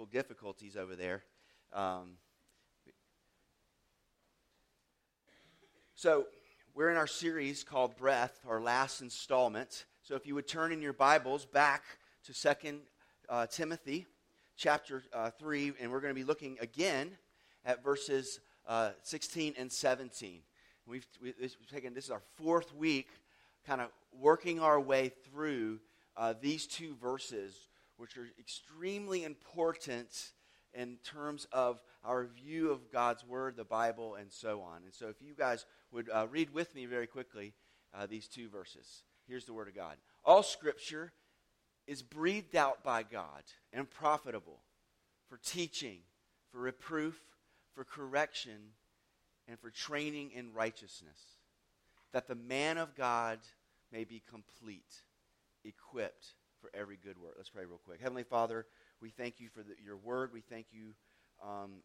technical difficulties over there. Um, so, we're in our series called Breath, our last installment. So, if you would turn in your Bibles back to Second uh, Timothy chapter uh, 3, and we're going to be looking again at verses uh, 16 and 17. We've, we've taken, this is our fourth week, kind of working our way through uh, these two verses, which are extremely important in terms of our view of God's Word, the Bible, and so on. And so, if you guys would uh, read with me very quickly uh, these two verses. Here's the Word of God All Scripture is breathed out by God and profitable for teaching, for reproof, for correction, and for training in righteousness, that the man of God may be complete, equipped for every good work. Let's pray real quick. Heavenly Father, we thank you for the, your word. We thank you um,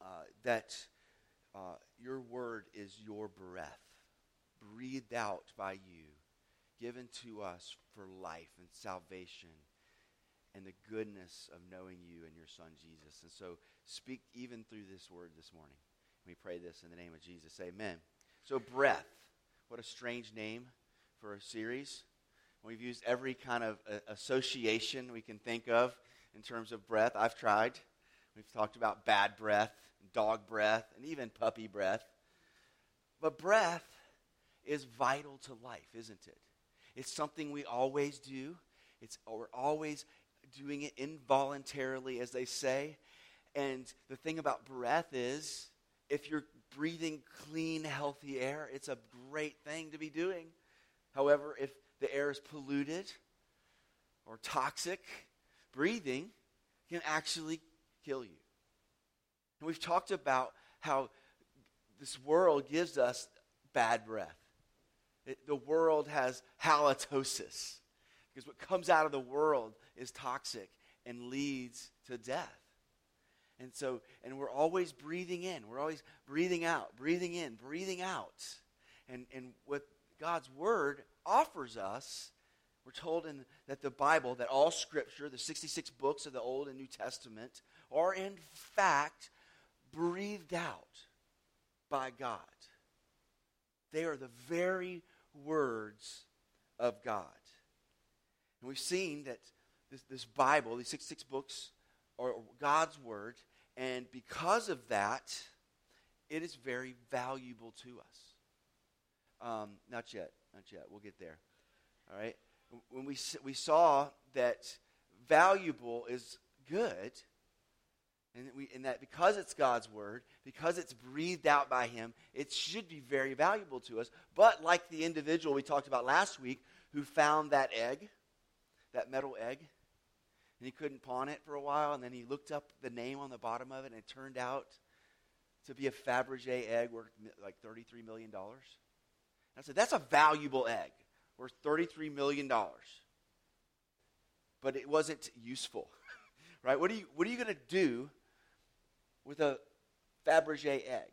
uh, that uh, your word is your breath, breathed out by you, given to us for life and salvation and the goodness of knowing you and your son Jesus. And so speak even through this word this morning. We pray this in the name of Jesus. Amen. So, breath. What a strange name for a series. We've used every kind of uh, association we can think of in terms of breath. I've tried. We've talked about bad breath, dog breath, and even puppy breath. But breath is vital to life, isn't it? It's something we always do. It's, we're always doing it involuntarily, as they say. And the thing about breath is, if you're breathing clean, healthy air, it's a great thing to be doing. However, if the air is polluted or toxic, breathing can actually kill you. And we've talked about how this world gives us bad breath. It, the world has halitosis because what comes out of the world is toxic and leads to death. And so, and we're always breathing in, we're always breathing out, breathing in, breathing out. And, and what God's Word offers us, we're told in that the Bible, that all Scripture, the 66 books of the Old and New Testament, are in fact breathed out by God. They are the very words of God. And we've seen that this, this Bible, these 66 books, are God's Word, and because of that, it is very valuable to us. Um, not yet, not yet. We'll get there. All right? When we, we saw that valuable is good, and, we, and that because it's God's word, because it's breathed out by Him, it should be very valuable to us. But like the individual we talked about last week who found that egg, that metal egg, and he couldn't pawn it for a while, and then he looked up the name on the bottom of it, and it turned out to be a Fabergé egg worth like $33 million. I said, that's a valuable egg worth $33 million. But it wasn't useful, right? What are you, what are you going to do with a Fabergé egg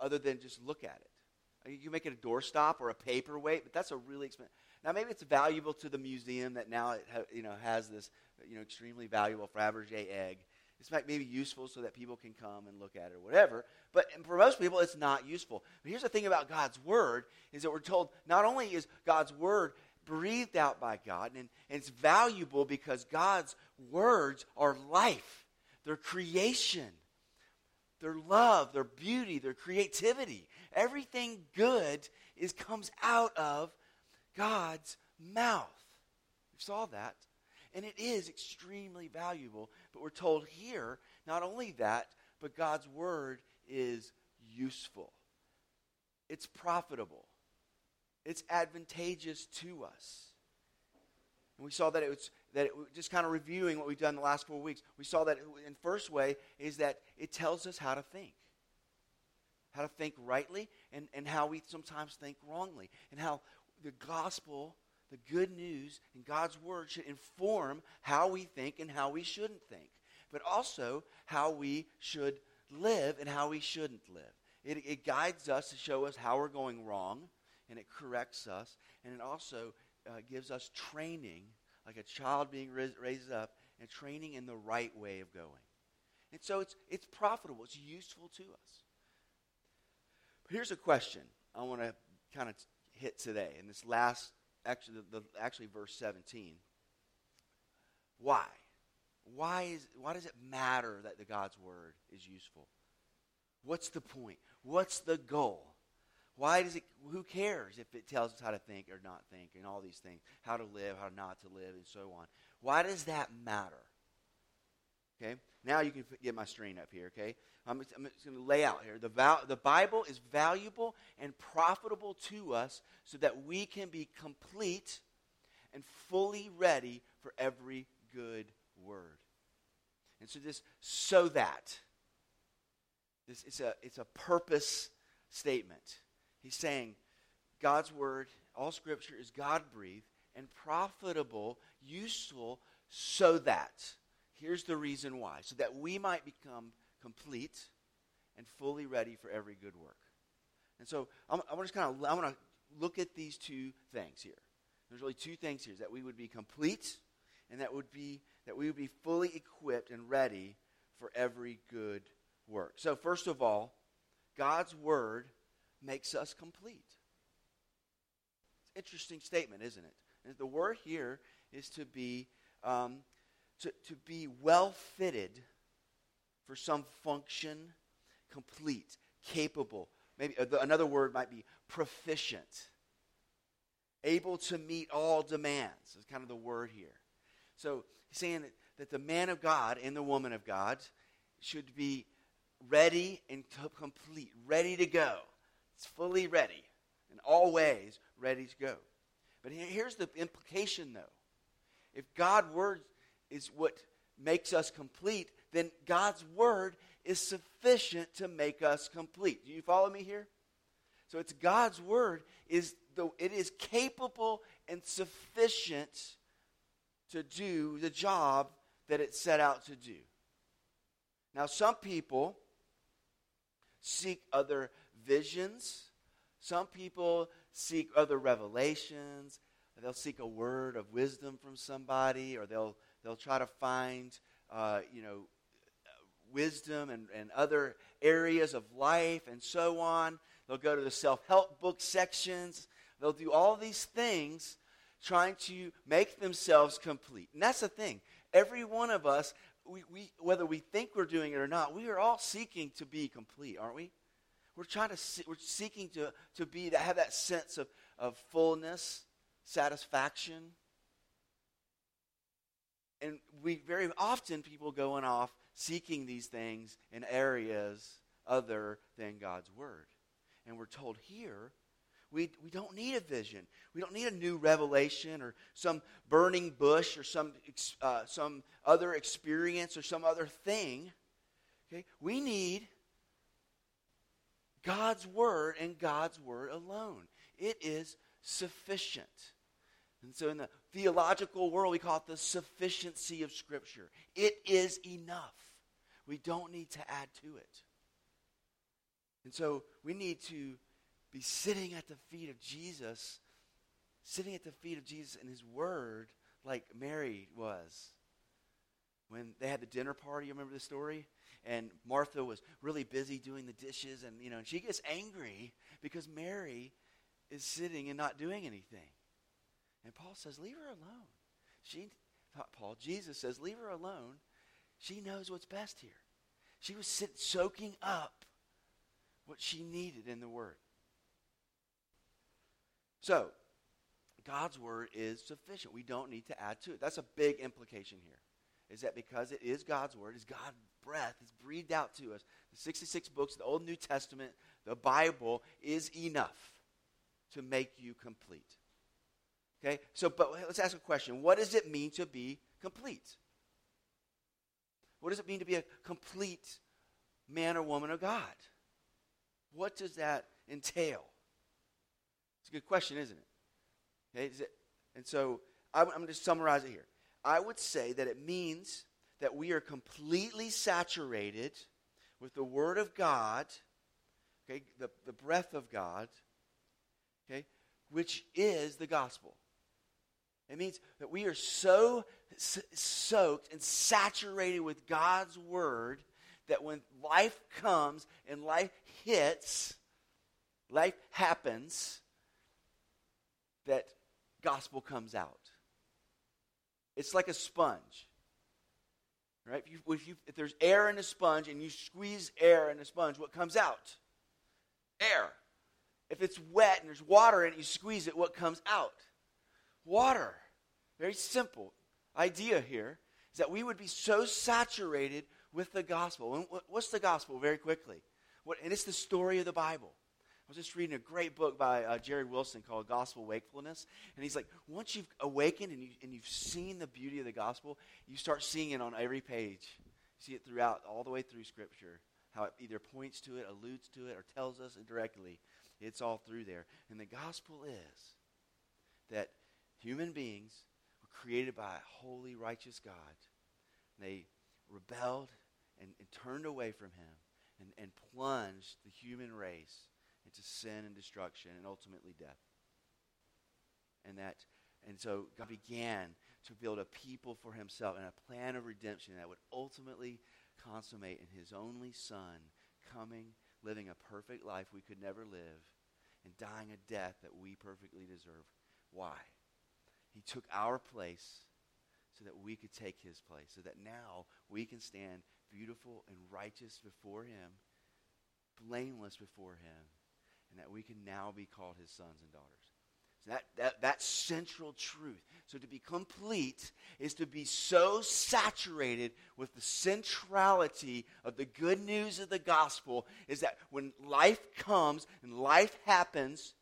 other than just look at it? You make it a doorstop or a paperweight, but that's a really expensive. Now, maybe it's valuable to the museum that now it ha, you know, has this you know, extremely valuable Fabergé egg. It's maybe useful so that people can come and look at it or whatever. But for most people, it's not useful. But here's the thing about God's Word is that we're told not only is God's Word breathed out by God, and, and it's valuable because God's words are life, their creation, their love, their beauty, their creativity. Everything good is comes out of God's mouth. We saw that. And it is extremely valuable. But we're told here, not only that, but God's word is useful. It's profitable. It's advantageous to us. And we saw that it was that it, just kind of reviewing what we've done the last four weeks. We saw that in first way is that it tells us how to think. How to think rightly and, and how we sometimes think wrongly. And how the gospel, the good news, and God's word should inform how we think and how we shouldn't think, but also how we should live and how we shouldn't live. It, it guides us to show us how we're going wrong, and it corrects us, and it also uh, gives us training, like a child being raised up and training in the right way of going. And so it's, it's profitable, it's useful to us. But here's a question I want to kind of hit today in this last, actually, the, actually verse 17. Why? Why, is, why does it matter that the God's word is useful? What's the point? What's the goal? Why does it, who cares if it tells us how to think or not think and all these things, how to live, how not to live, and so on? Why does that matter? Okay, now you can get my screen up here, okay? I'm, just, I'm just going to lay out here. The, val- the Bible is valuable and profitable to us so that we can be complete and fully ready for every good word. And so this, so that, this, it's, a, it's a purpose statement. He's saying God's word, all scripture is God breathed and profitable, useful, so that. Here's the reason why. So that we might become complete and fully ready for every good work. And so I'm, I'm just kind of I want to look at these two things here. There's really two things here: that we would be complete, and that would be that we would be fully equipped and ready for every good work. So first of all, God's word makes us complete. It's an interesting statement, isn't it? And the word here is to be um, to, to be well fitted for some function, complete, capable. Maybe uh, another word might be proficient, able to meet all demands. Is kind of the word here. So he's saying that, that the man of God and the woman of God should be ready and complete, ready to go. It's fully ready, in all ways, ready to go. But here's the implication, though. If God word is what makes us complete, then God's word is sufficient to make us complete. Do you follow me here? So it's God's word is the it is capable and sufficient to do the job that it set out to do. Now some people seek other visions. Some people seek other revelations. They'll seek a word of wisdom from somebody, or they'll, they'll try to find, uh, you know, wisdom and, and other areas of life and so on. They'll go to the self help book sections. They'll do all these things trying to make themselves complete. And that's the thing. Every one of us, we, we, whether we think we're doing it or not, we are all seeking to be complete, aren't we? We're trying to see, we're seeking to, to be to have that sense of, of fullness, satisfaction. And we very often people going off seeking these things in areas other than God's word. And we're told here we, we don't need a vision. We don't need a new revelation or some burning bush or some, uh, some other experience or some other thing. Okay? We need God's Word and God's Word alone. It is sufficient. And so in the theological world, we call it the sufficiency of Scripture. It is enough. We don't need to add to it. And so we need to be sitting at the feet of Jesus, sitting at the feet of Jesus and His Word, like Mary was. When they had the dinner party, you remember the story? and Martha was really busy doing the dishes, and you know, and she gets angry because Mary is sitting and not doing anything. And Paul says, "Leave her alone." She, not Paul, Jesus says, "Leave her alone." She knows what's best here. She was sit, soaking up what she needed in the Word. So, God's Word is sufficient. We don't need to add to it. That's a big implication here. Is that because it is God's Word, is God's breath is breathed out to us. The 66 books, of the Old New Testament, the Bible is enough to make you complete. Okay? So, but let's ask a question. What does it mean to be complete? What does it mean to be a complete man or woman of God? What does that entail? It's a good question, isn't it? Okay, it and so I'm, I'm going to summarize it here. I would say that it means that we are completely saturated with the Word of God, okay, the, the breath of God, okay, which is the gospel. It means that we are so soaked and saturated with God's word that when life comes and life hits, life happens, that gospel comes out. It's like a sponge. Right? If, you, if, you, if there's air in a sponge and you squeeze air in a sponge, what comes out? Air. If it's wet and there's water in it, you squeeze it, what comes out? Water. Very simple idea here is that we would be so saturated with the gospel. And what's the gospel, very quickly? What, and it's the story of the Bible. I was just reading a great book by uh, Jared Wilson called Gospel Wakefulness. And he's like, once you've awakened and, you, and you've seen the beauty of the gospel, you start seeing it on every page. You see it throughout, all the way through Scripture, how it either points to it, alludes to it, or tells us directly. It's all through there. And the gospel is that human beings created by a holy, righteous God. They rebelled and, and turned away from him and, and plunged the human race into sin and destruction and ultimately death. And that and so God began to build a people for himself and a plan of redemption that would ultimately consummate in his only son coming, living a perfect life we could never live, and dying a death that we perfectly deserve. Why? He took our place so that we could take his place, so that now we can stand beautiful and righteous before him, blameless before him, and that we can now be called his sons and daughters. So that, that, that central truth. So to be complete is to be so saturated with the centrality of the good news of the gospel is that when life comes and life happens,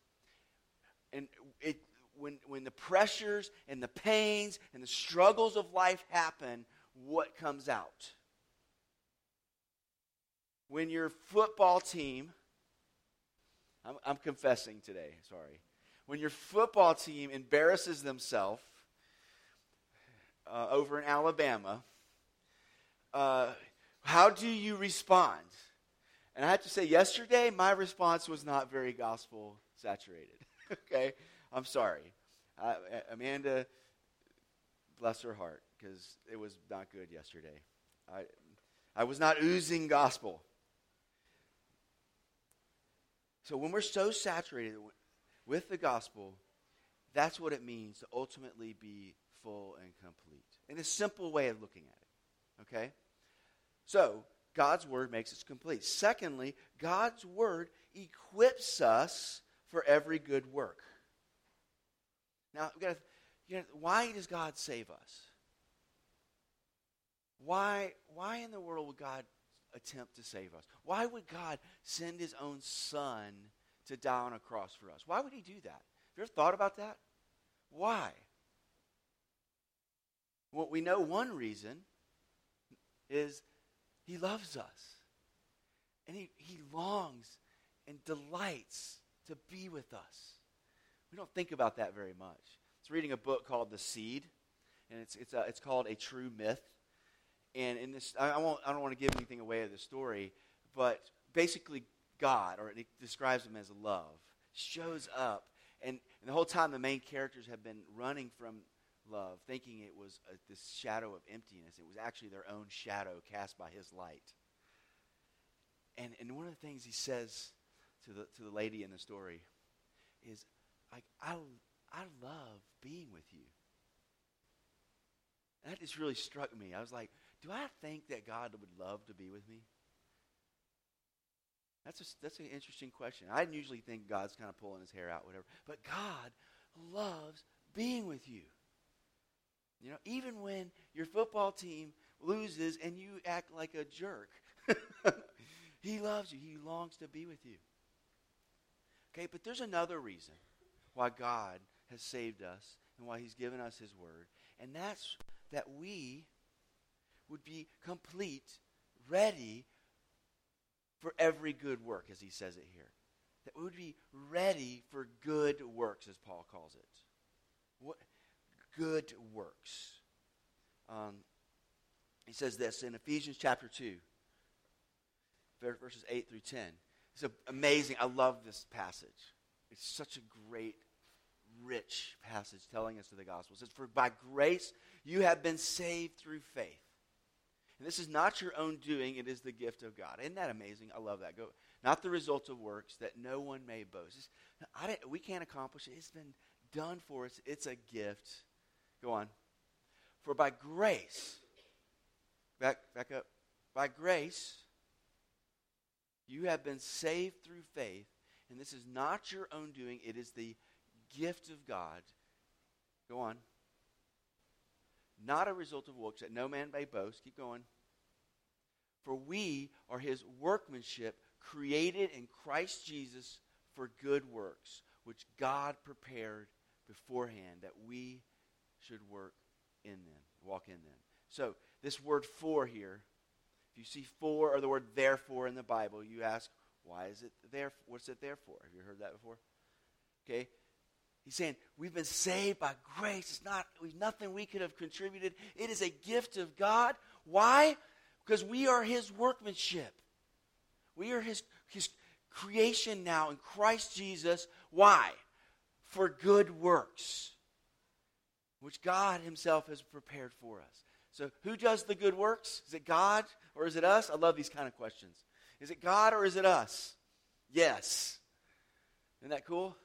and it, when, when the pressures and the pains and the struggles of life happen, what comes out? When your football team I'm, I'm confessing today, sorry. When your football team embarrasses themselves uh, over in Alabama, uh, how do you respond? And I have to say, yesterday, my response was not very gospel saturated. okay? I'm sorry. Uh, Amanda, bless her heart, because it was not good yesterday. I, I was not oozing gospel. So when we're so saturated with the gospel, that's what it means to ultimately be full and complete. In a simple way of looking at it. Okay? So, God's word makes us complete. Secondly, God's word equips us for every good work. Now, gotta, you know, why does God save us? Why, why in the world would God attempt to save us? Why would God send his own son to die on a cross for us? Why would he do that? Have you ever thought about that? Why? Well, we know one reason is he loves us. And he, he longs and delights to be with us. We don't think about that very much. It's reading a book called The Seed, and it's, it's, a, it's called A True Myth. And in this, I, won't, I don't want to give anything away of the story, but basically, God, or it describes him as love, shows up. And, and the whole time, the main characters have been running from love, thinking it was a, this shadow of emptiness. It was actually their own shadow cast by his light. And, and one of the things he says to the, to the lady in the story is, like, I, I love being with you. That just really struck me. I was like, do I think that God would love to be with me? That's, a, that's an interesting question. I usually think God's kind of pulling his hair out, whatever. But God loves being with you. You know, even when your football team loses and you act like a jerk, he loves you. He longs to be with you. Okay, but there's another reason why God has saved us and why he's given us his word. And that's that we would be complete, ready for every good work, as he says it here. That we would be ready for good works, as Paul calls it. What good works? Um, he says this in Ephesians chapter 2, verses 8 through 10. It's amazing. I love this passage. It's such a great rich passage telling us of the gospel. It says, For by grace you have been saved through faith. And this is not your own doing, it is the gift of God. Isn't that amazing? I love that. Go, not the result of works, that no one may boast. we can't accomplish it. It's been done for us. It's a gift. Go on. For by grace, back, back up. By grace, you have been saved through faith, and this is not your own doing, it is the gift of God. Go on. Not a result of works that no man may boast. Keep going. For we are his workmanship, created in Christ Jesus for good works, which God prepared beforehand that we should work in them, walk in them. So, this word for here, if you see for or the word therefore in the Bible, you ask, why is it there? What's it there for? Have you heard that before? Okay. He's saying, we've been saved by grace. It's not we, nothing we could have contributed. It is a gift of God. Why? Because we are his workmanship. We are his, his creation now in Christ Jesus. Why? For good works, which God himself has prepared for us. So, who does the good works? Is it God or is it us? I love these kind of questions. Is it God or is it us? Yes. Isn't that cool?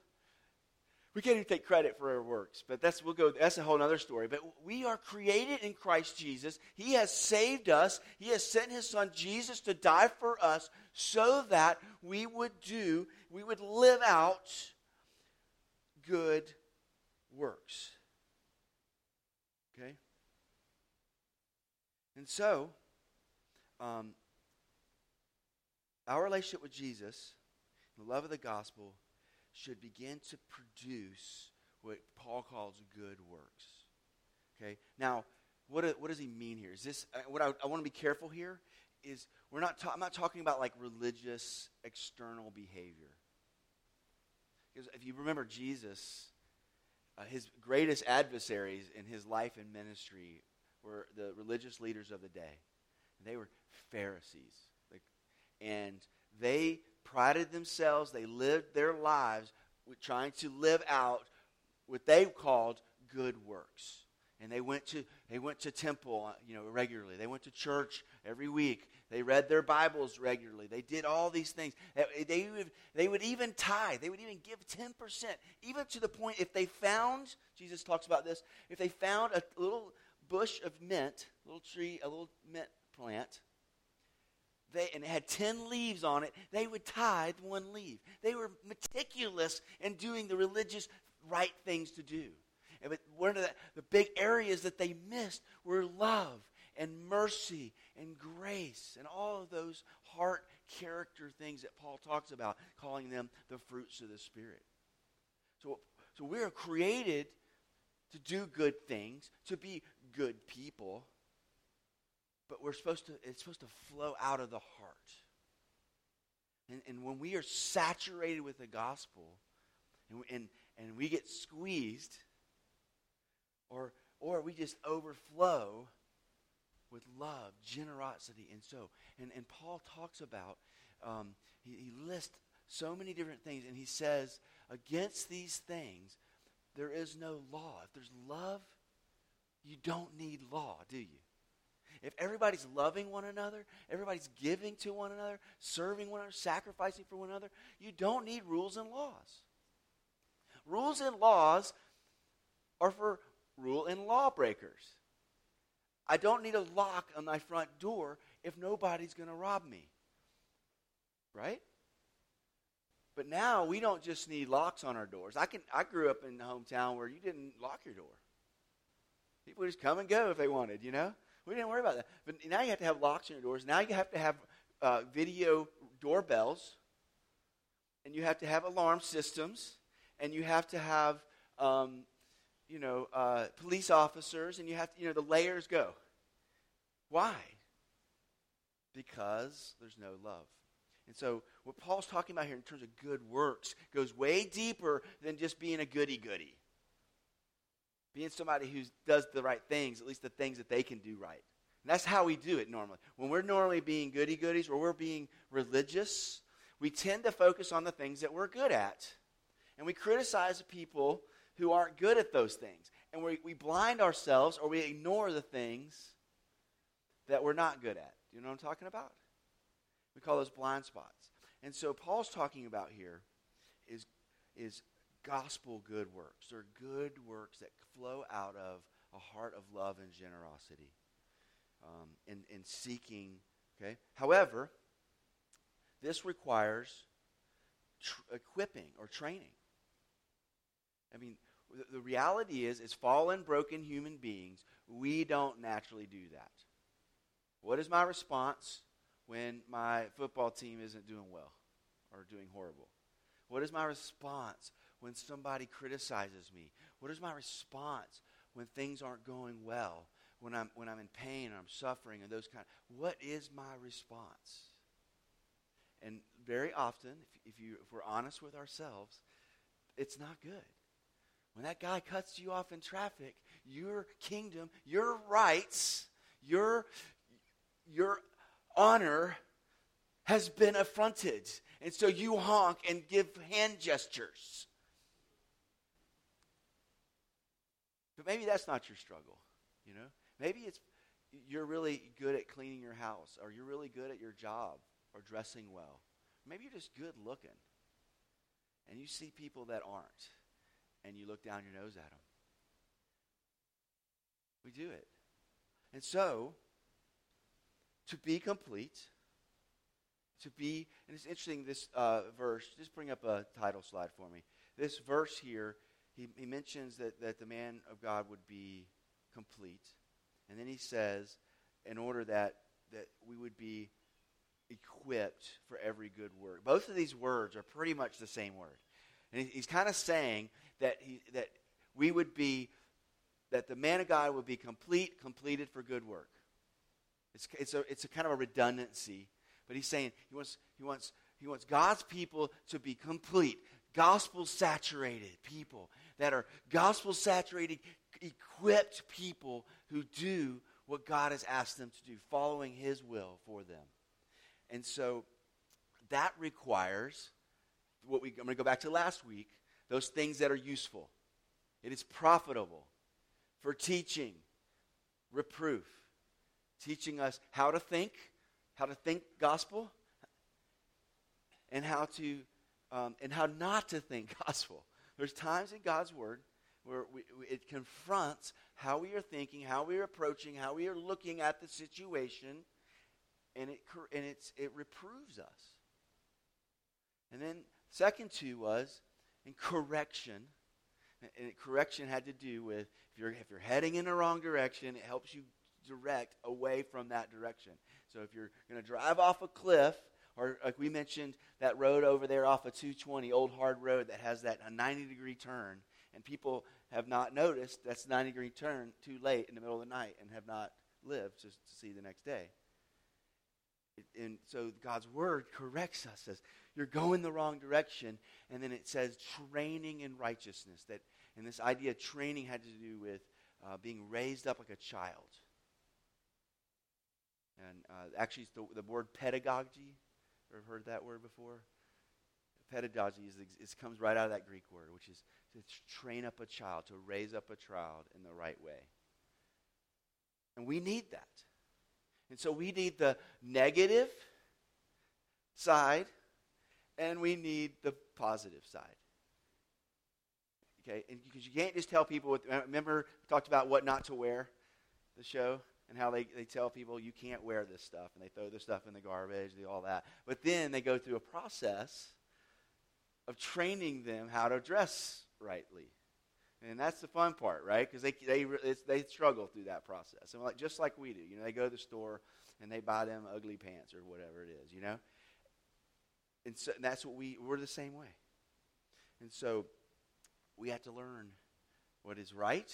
We can't even take credit for our works, but that's we'll go. That's a whole other story. But we are created in Christ Jesus. He has saved us. He has sent His Son Jesus to die for us, so that we would do, we would live out good works. Okay. And so, um, our relationship with Jesus, the love of the gospel should begin to produce what Paul calls good works. Okay? Now, what, what does he mean here? Is this, uh, what I, I want to be careful here is we're not ta- I'm not talking about like religious external behavior. Because if you remember Jesus, uh, his greatest adversaries in his life and ministry were the religious leaders of the day. They were Pharisees. And they prided themselves, they lived their lives with trying to live out what they called good works. And they went to they went to temple, uh, you know, regularly. They went to church every week. They read their Bibles regularly. They did all these things. They would, they would even tithe. They would even give 10%, even to the point if they found, Jesus talks about this, if they found a little bush of mint, a little tree, a little mint plant, they, and it had 10 leaves on it, they would tithe one leaf. They were meticulous in doing the religious right things to do. And but one of the, the big areas that they missed were love and mercy and grace and all of those heart character things that Paul talks about, calling them the fruits of the Spirit. So, so we are created to do good things, to be good people but we're supposed to it's supposed to flow out of the heart. And, and when we are saturated with the gospel and, and, and we get squeezed or or we just overflow with love generosity and so and, and paul talks about um, he, he lists so many different things and he says against these things there is no law. If there's love you don't need law do you if everybody's loving one another, everybody's giving to one another, serving one another, sacrificing for one another, you don't need rules and laws. Rules and laws are for rule and lawbreakers. I don't need a lock on my front door if nobody's going to rob me. Right? But now we don't just need locks on our doors. I can I grew up in a hometown where you didn't lock your door. People just come and go if they wanted, you know? We didn't worry about that. But now you have to have locks on your doors. Now you have to have uh, video doorbells, and you have to have alarm systems, and you have to have, um, you know, uh, police officers, and you have to, you know, the layers go. Why? Because there's no love. And so, what Paul's talking about here in terms of good works goes way deeper than just being a goody goody being somebody who does the right things, at least the things that they can do right. And that's how we do it normally. When we're normally being goody goodies or we're being religious, we tend to focus on the things that we're good at. And we criticize people who aren't good at those things. And we, we blind ourselves or we ignore the things that we're not good at. Do you know what I'm talking about? We call those blind spots. And so Paul's talking about here is, is gospel good works. They're good works that flow out of a heart of love and generosity um, in, in seeking. Okay? However, this requires tr- equipping or training. I mean, the, the reality is, as fallen, broken human beings, we don't naturally do that. What is my response when my football team isn't doing well or doing horrible? What is my response when somebody criticizes me? What is my response when things aren't going well? When I'm, when I'm in pain or I'm suffering and those kind of, what is my response? And very often, if, if, you, if we're honest with ourselves, it's not good. When that guy cuts you off in traffic, your kingdom, your rights, your, your honor has been affronted. And so you honk and give hand gestures. But maybe that's not your struggle, you know? Maybe it's you're really good at cleaning your house or you're really good at your job or dressing well. Maybe you're just good looking. And you see people that aren't and you look down your nose at them. We do it. And so, to be complete, to be, and it's interesting, this uh, verse, just bring up a title slide for me. This verse here, he, he mentions that, that the man of God would be complete. And then he says, in order that, that we would be equipped for every good work. Both of these words are pretty much the same word. And he's kind of saying that, he, that we would be, that the man of God would be complete, completed for good work. It's, it's, a, it's a kind of a redundancy, but he's saying he wants, he, wants, he wants God's people to be complete, gospel saturated people that are gospel saturated, equipped people who do what God has asked them to do, following his will for them. And so that requires what we, I'm going to go back to last week those things that are useful. It is profitable for teaching, reproof, teaching us how to think, how to think gospel, and how to um, and how not to think gospel. There's times in God's word where we, it confronts how we are thinking, how we are approaching, how we are looking at the situation, and it and it's it reproves us. And then second two was in correction. And correction had to do with if you're if you're heading in the wrong direction, it helps you direct away from that direction. So if you're going to drive off a cliff, or like we mentioned, that road over there off of 220, Old Hard Road, that has that 90 degree turn, and people have not noticed that's 90 degree turn too late in the middle of the night and have not lived to, to see the next day. And so God's word corrects us, says, you're going the wrong direction. And then it says training in righteousness. That, and this idea of training had to do with uh, being raised up like a child. And uh, actually, the, the word pedagogy. Ever heard that word before? Pedagogy is, comes right out of that Greek word, which is to train up a child, to raise up a child in the right way. And we need that. And so we need the negative side and we need the positive side. Okay, and because you can't just tell people. What, remember, we talked about what not to wear, the show, and how they, they tell people you can't wear this stuff, and they throw the stuff in the garbage, all that. But then they go through a process of training them how to dress rightly. And that's the fun part, right? Because they, they, they struggle through that process. And like, just like we do. You know, they go to the store and they buy them ugly pants or whatever it is, you know? And, so, and that's what we, we're the same way. And so we have to learn what is right,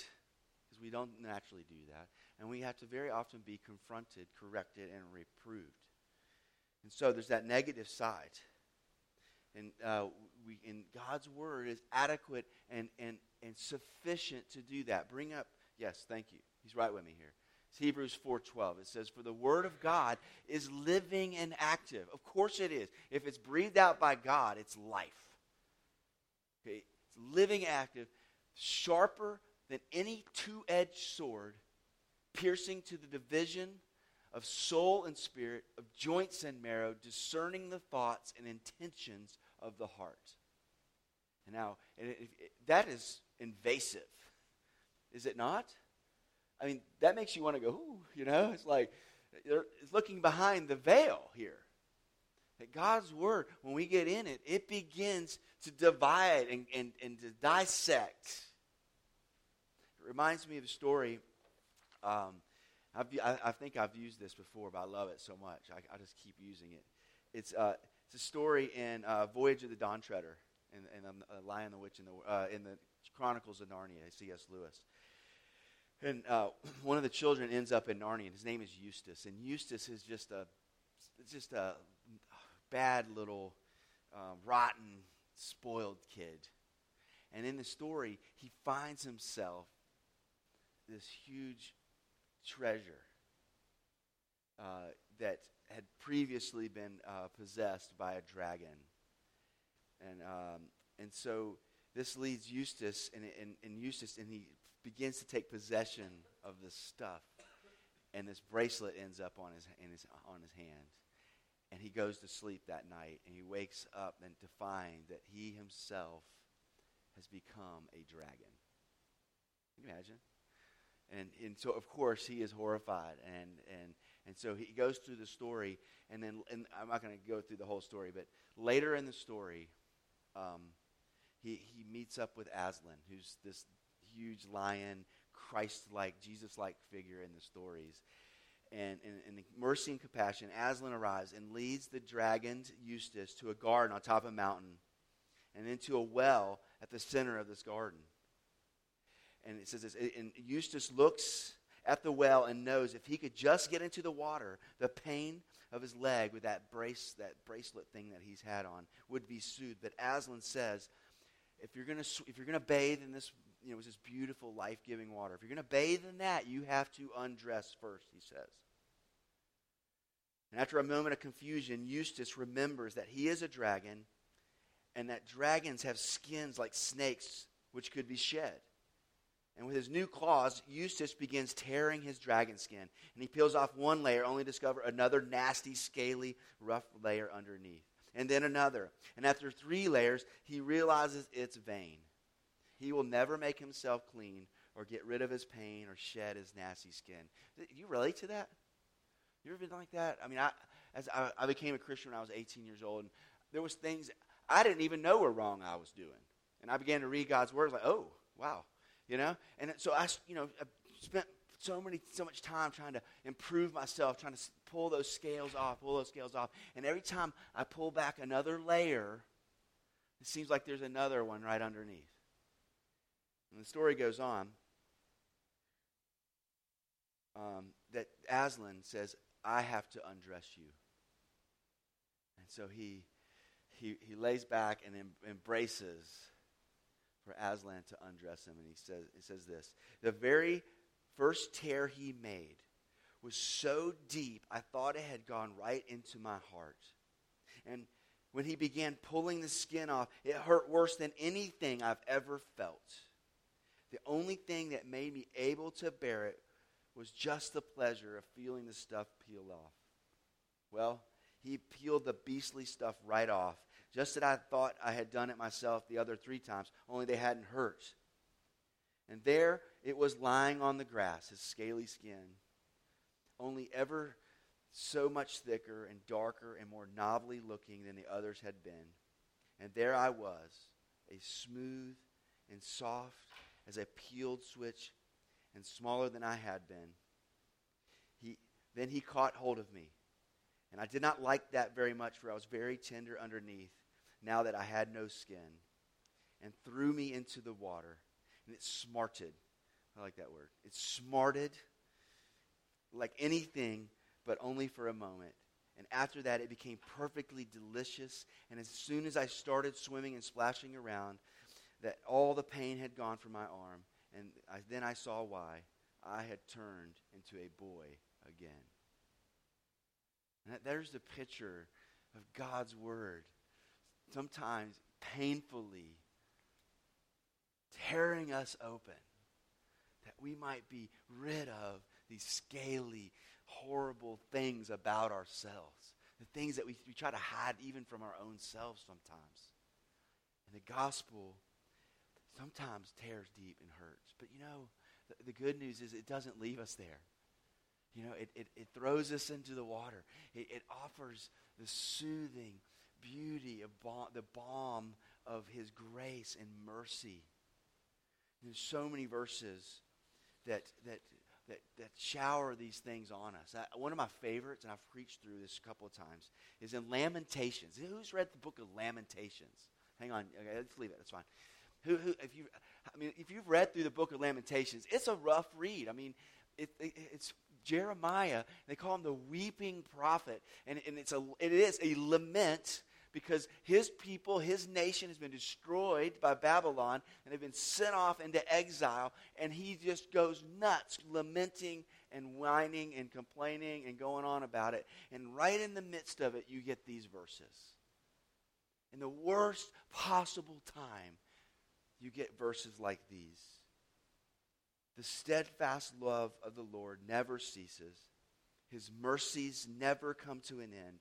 because we don't naturally do that. And we have to very often be confronted, corrected, and reproved. And so there's that negative side. And uh, we, in God's word is adequate and, and, and sufficient to do that. Bring up, yes, thank you. He's right with me here. It's Hebrews 4:12. It says, "For the word of God is living and active." Of course it is. If it's breathed out by God, it's life. Okay? It's living active, sharper than any two edged sword, piercing to the division of soul and spirit, of joints and marrow, discerning the thoughts and intentions of the heart. And now, it, it, it, that is invasive, is it not? I mean, that makes you want to go, ooh, you know? It's like, it's looking behind the veil here. That God's Word, when we get in it, it begins to divide and, and, and to dissect. It reminds me of a story. Um, I, I, think I've used this before, but I love it so much. I, I just keep using it. It's, uh, it's a story in uh, Voyage of the Dawn Treader, in, in um, uh, Lion, the Witch, and the, uh, in the Chronicles of Narnia, C.S. Lewis. And uh, one of the children ends up in Narnia, and his name is Eustace. And Eustace is just a, just a bad little, uh, rotten, spoiled kid. And in the story, he finds himself this huge treasure uh, that had previously been uh, possessed by a dragon. And, um, and so this leads Eustace, and, and, and Eustace, and he begins to take possession of this stuff. And this bracelet ends up on his, his, on his hand. And he goes to sleep that night, and he wakes up and to find that he himself has become a dragon. Can you imagine? And, and so, of course, he is horrified. And, and, and so he goes through the story. And then, and I'm not going to go through the whole story, but later in the story, um, he, he meets up with Aslan, who's this huge lion, Christ like, Jesus like figure in the stories. And in mercy and compassion, Aslan arrives and leads the dragoned Eustace to a garden on top of a mountain and into a well at the center of this garden. And it says this, and Eustace looks at the well and knows if he could just get into the water, the pain of his leg with that brace, that bracelet thing that he's had on would be soothed. But Aslan says, if you're going to if you're to bathe in this you know this beautiful life-giving water, if you're going to bathe in that, you have to undress first. He says. And after a moment of confusion, Eustace remembers that he is a dragon, and that dragons have skins like snakes, which could be shed. And with his new claws, Eustace begins tearing his dragon skin. And he peels off one layer, only to discover another nasty, scaly, rough layer underneath. And then another. And after three layers, he realizes it's vain. He will never make himself clean or get rid of his pain or shed his nasty skin. Do you relate to that? You ever been like that? I mean, I, as I, I became a Christian when I was 18 years old, and there was things I didn't even know were wrong I was doing. And I began to read God's word, like, oh, wow, you know? And so I, you know, I spent so many, so much time trying to improve myself, trying to pull those scales off, pull those scales off. And every time I pull back another layer, it seems like there's another one right underneath. And the story goes on um, that Aslan says, I have to undress you. And so he, he, he lays back and em- embraces for Aslan to undress him. And he says, he says this The very first tear he made was so deep, I thought it had gone right into my heart. And when he began pulling the skin off, it hurt worse than anything I've ever felt. The only thing that made me able to bear it was just the pleasure of feeling the stuff peel off. Well, he peeled the beastly stuff right off just that I thought I had done it myself the other three times, only they hadn't hurt. And there it was lying on the grass, his scaly skin, only ever so much thicker and darker and more novelly looking than the others had been. And there I was, a smooth and soft as a peeled switch and smaller than I had been. He, then he caught hold of me. And I did not like that very much, for I was very tender underneath now that I had no skin, and threw me into the water. And it smarted. I like that word. It smarted like anything, but only for a moment. And after that, it became perfectly delicious. And as soon as I started swimming and splashing around, that all the pain had gone from my arm. And I, then I saw why. I had turned into a boy again. That, there's the picture of God's Word sometimes painfully tearing us open that we might be rid of these scaly, horrible things about ourselves, the things that we, we try to hide even from our own selves sometimes. And the gospel sometimes tears deep and hurts. But you know, the, the good news is it doesn't leave us there. You know, it, it, it throws us into the water. It, it offers the soothing beauty of the balm of his grace and mercy. There's so many verses that, that, that, that shower these things on us. I, one of my favorites, and I've preached through this a couple of times, is in Lamentations. Who's read the book of Lamentations? Hang on. Okay, let's leave it. That's fine. Who, who, if you, I mean, if you've read through the book of Lamentations, it's a rough read. I mean, it, it, it's Jeremiah. They call him the weeping prophet, and, and it's a, it is a lament because his people, his nation has been destroyed by Babylon and they've been sent off into exile. And he just goes nuts, lamenting and whining and complaining and going on about it. And right in the midst of it, you get these verses. In the worst possible time, you get verses like these. The steadfast love of the Lord never ceases. His mercies never come to an end.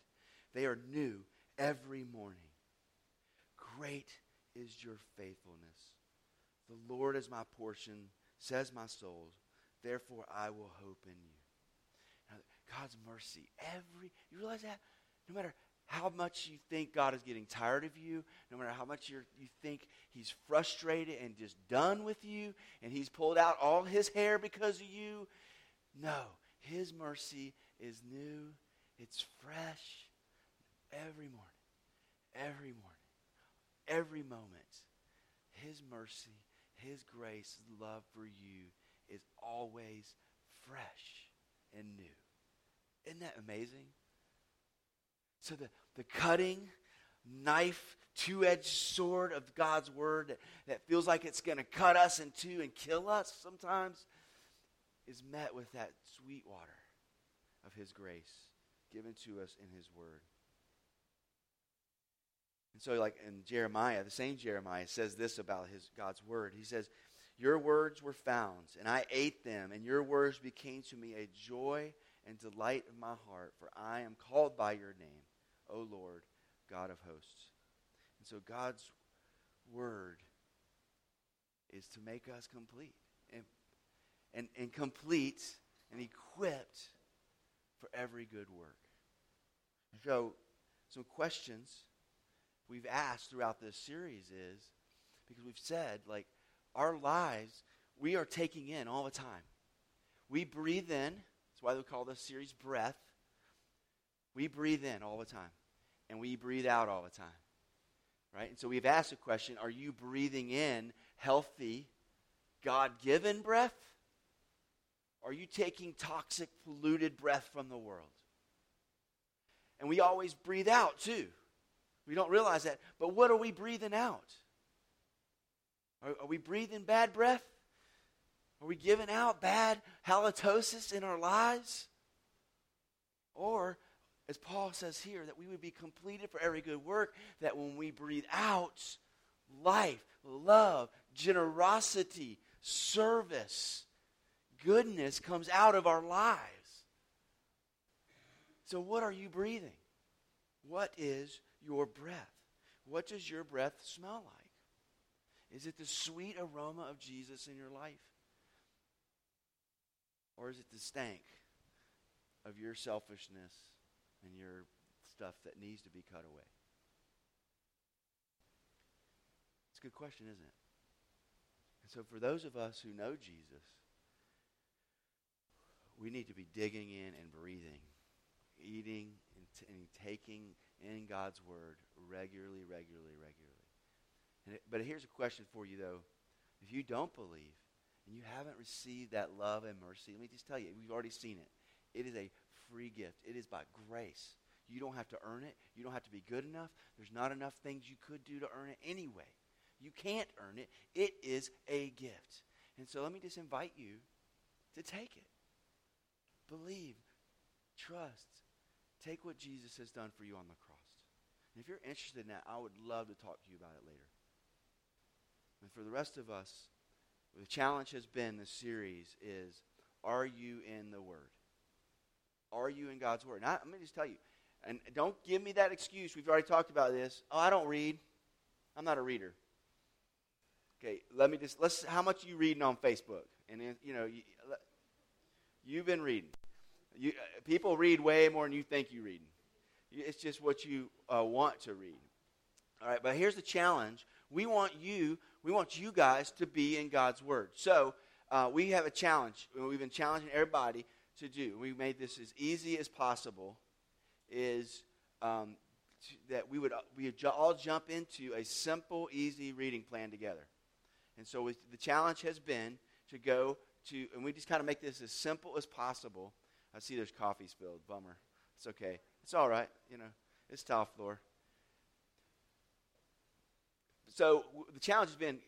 They are new every morning. Great is your faithfulness. The Lord is my portion, says my soul. Therefore, I will hope in you. Now, God's mercy, every, you realize that? No matter how much you think God is getting tired of you, no matter how much you you think He's frustrated and just done with you, and He's pulled out all His hair because of you, no, His mercy is new, it's fresh, every morning, every morning, every moment. His mercy, His grace, His love for you is always fresh and new. Isn't that amazing? So the, the cutting knife, two edged sword of God's word that, that feels like it's going to cut us in two and kill us sometimes is met with that sweet water of His grace given to us in His word. And so, like in Jeremiah, the same Jeremiah says this about his God's word. He says, Your words were found, and I ate them, and your words became to me a joy and delight of my heart, for I am called by your name, O Lord, God of hosts. And so God's word is to make us complete. And, and, and complete and equipped for every good work. So, some questions we've asked throughout this series is because we've said, like, our lives, we are taking in all the time. We breathe in. That's why we call this series breath. We breathe in all the time, and we breathe out all the time. Right? And so we've asked the question are you breathing in healthy, God given breath? Are you taking toxic, polluted breath from the world? And we always breathe out too. We don't realize that. But what are we breathing out? Are, are we breathing bad breath? Are we giving out bad halitosis in our lives? Or, as Paul says here, that we would be completed for every good work, that when we breathe out life, love, generosity, service, goodness comes out of our lives. So, what are you breathing? What is your breath? What does your breath smell like? Is it the sweet aroma of Jesus in your life? Or is it the stank of your selfishness and your stuff that needs to be cut away? It's a good question, isn't it? And so, for those of us who know Jesus, we need to be digging in and breathing, eating and, t- and taking in God's Word regularly, regularly, regularly. It, but here's a question for you, though. If you don't believe and you haven't received that love and mercy, let me just tell you, we've already seen it. It is a free gift, it is by grace. You don't have to earn it. You don't have to be good enough. There's not enough things you could do to earn it anyway. You can't earn it. It is a gift. And so let me just invite you to take it. Believe, trust, take what Jesus has done for you on the cross. And if you're interested in that, I would love to talk to you about it later. And for the rest of us, the challenge has been the series is are you in the Word? Are you in God's Word? Now, let me just tell you, and don't give me that excuse. We've already talked about this. Oh, I don't read. I'm not a reader. Okay, let me just let's. How much you reading on Facebook? And you know, you, you've been reading. You, people read way more than you think you read. It's just what you uh, want to read. All right, but here's the challenge. We want you, we want you guys to be in God's Word. So uh, we have a challenge. We've been challenging everybody to do. We made this as easy as possible. Is um, that we would we would all jump into a simple, easy reading plan together. And so the challenge has been to go to, and we just kind of make this as simple as possible. I see there's coffee spilled. Bummer. It's okay. It's all right. You know, it's tile floor. So the challenge has been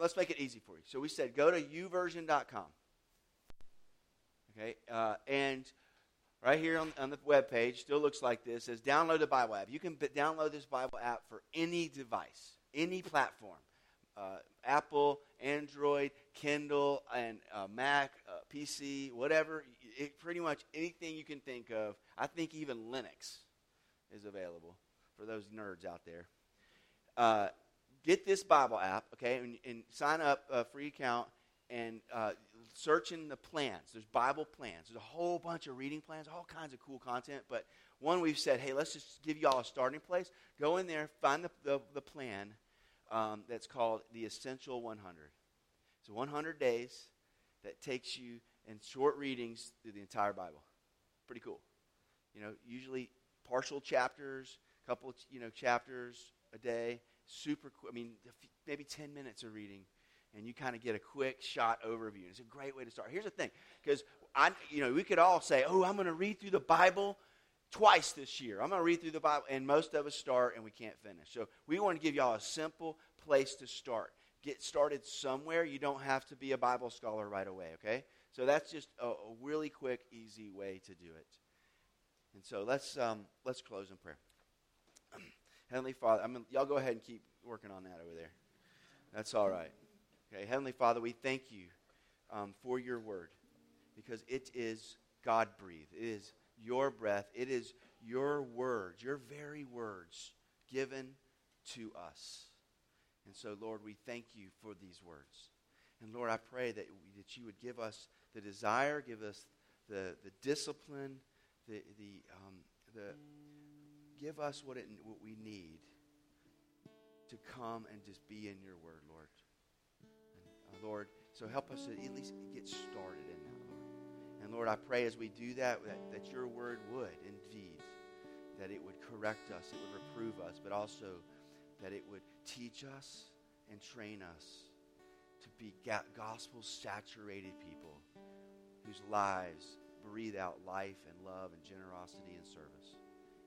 let's make it easy for you. So we said go to youversion.com. Okay, uh, and right here on, on the web page still looks like this. Says download the Bible app. You can b- download this Bible app for any device, any platform. Uh, Apple, Android, Kindle, and uh, Mac, uh, PC, whatever. It, pretty much anything you can think of. I think even Linux is available for those nerds out there. Uh, get this Bible app, okay, and, and sign up a free account and uh, search in the plans. There's Bible plans. There's a whole bunch of reading plans, all kinds of cool content. But one we've said, hey, let's just give you all a starting place. Go in there, find the, the, the plan um, that's called the Essential 100. It's 100 days that takes you in short readings through the entire Bible. Pretty cool. You know, usually partial chapters, a couple, you know, chapters a day. Super. I mean, maybe 10 minutes of reading and you kind of get a quick shot overview. And It's a great way to start. Here's the thing, because I, you know, we could all say, "Oh, I'm going to read through the Bible twice this year. I'm going to read through the Bible," and most of us start and we can't finish. So we want to give y'all a simple place to start. Get started somewhere. You don't have to be a Bible scholar right away. Okay? So that's just a, a really quick, easy way to do it. And so let's um, let's close in prayer. Heavenly Father, I mean, y'all go ahead and keep working on that over there. That's all right. Okay, Heavenly Father, we thank you um, for your word because it is God breathed. It is your breath. It is your words, your very words given to us. And so, Lord, we thank you for these words. And Lord, I pray that, that you would give us the desire, give us the, the discipline, the, the, um, the, give us what, it, what we need to come and just be in your word, Lord. Lord. So help us to at least get started in that. And Lord, I pray as we do that, that, that your word would indeed, that it would correct us, it would reprove us, but also that it would teach us and train us to be gospel saturated people whose lives breathe out life and love and generosity and service.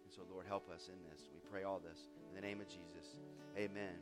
And so, Lord, help us in this. We pray all this in the name of Jesus. Amen.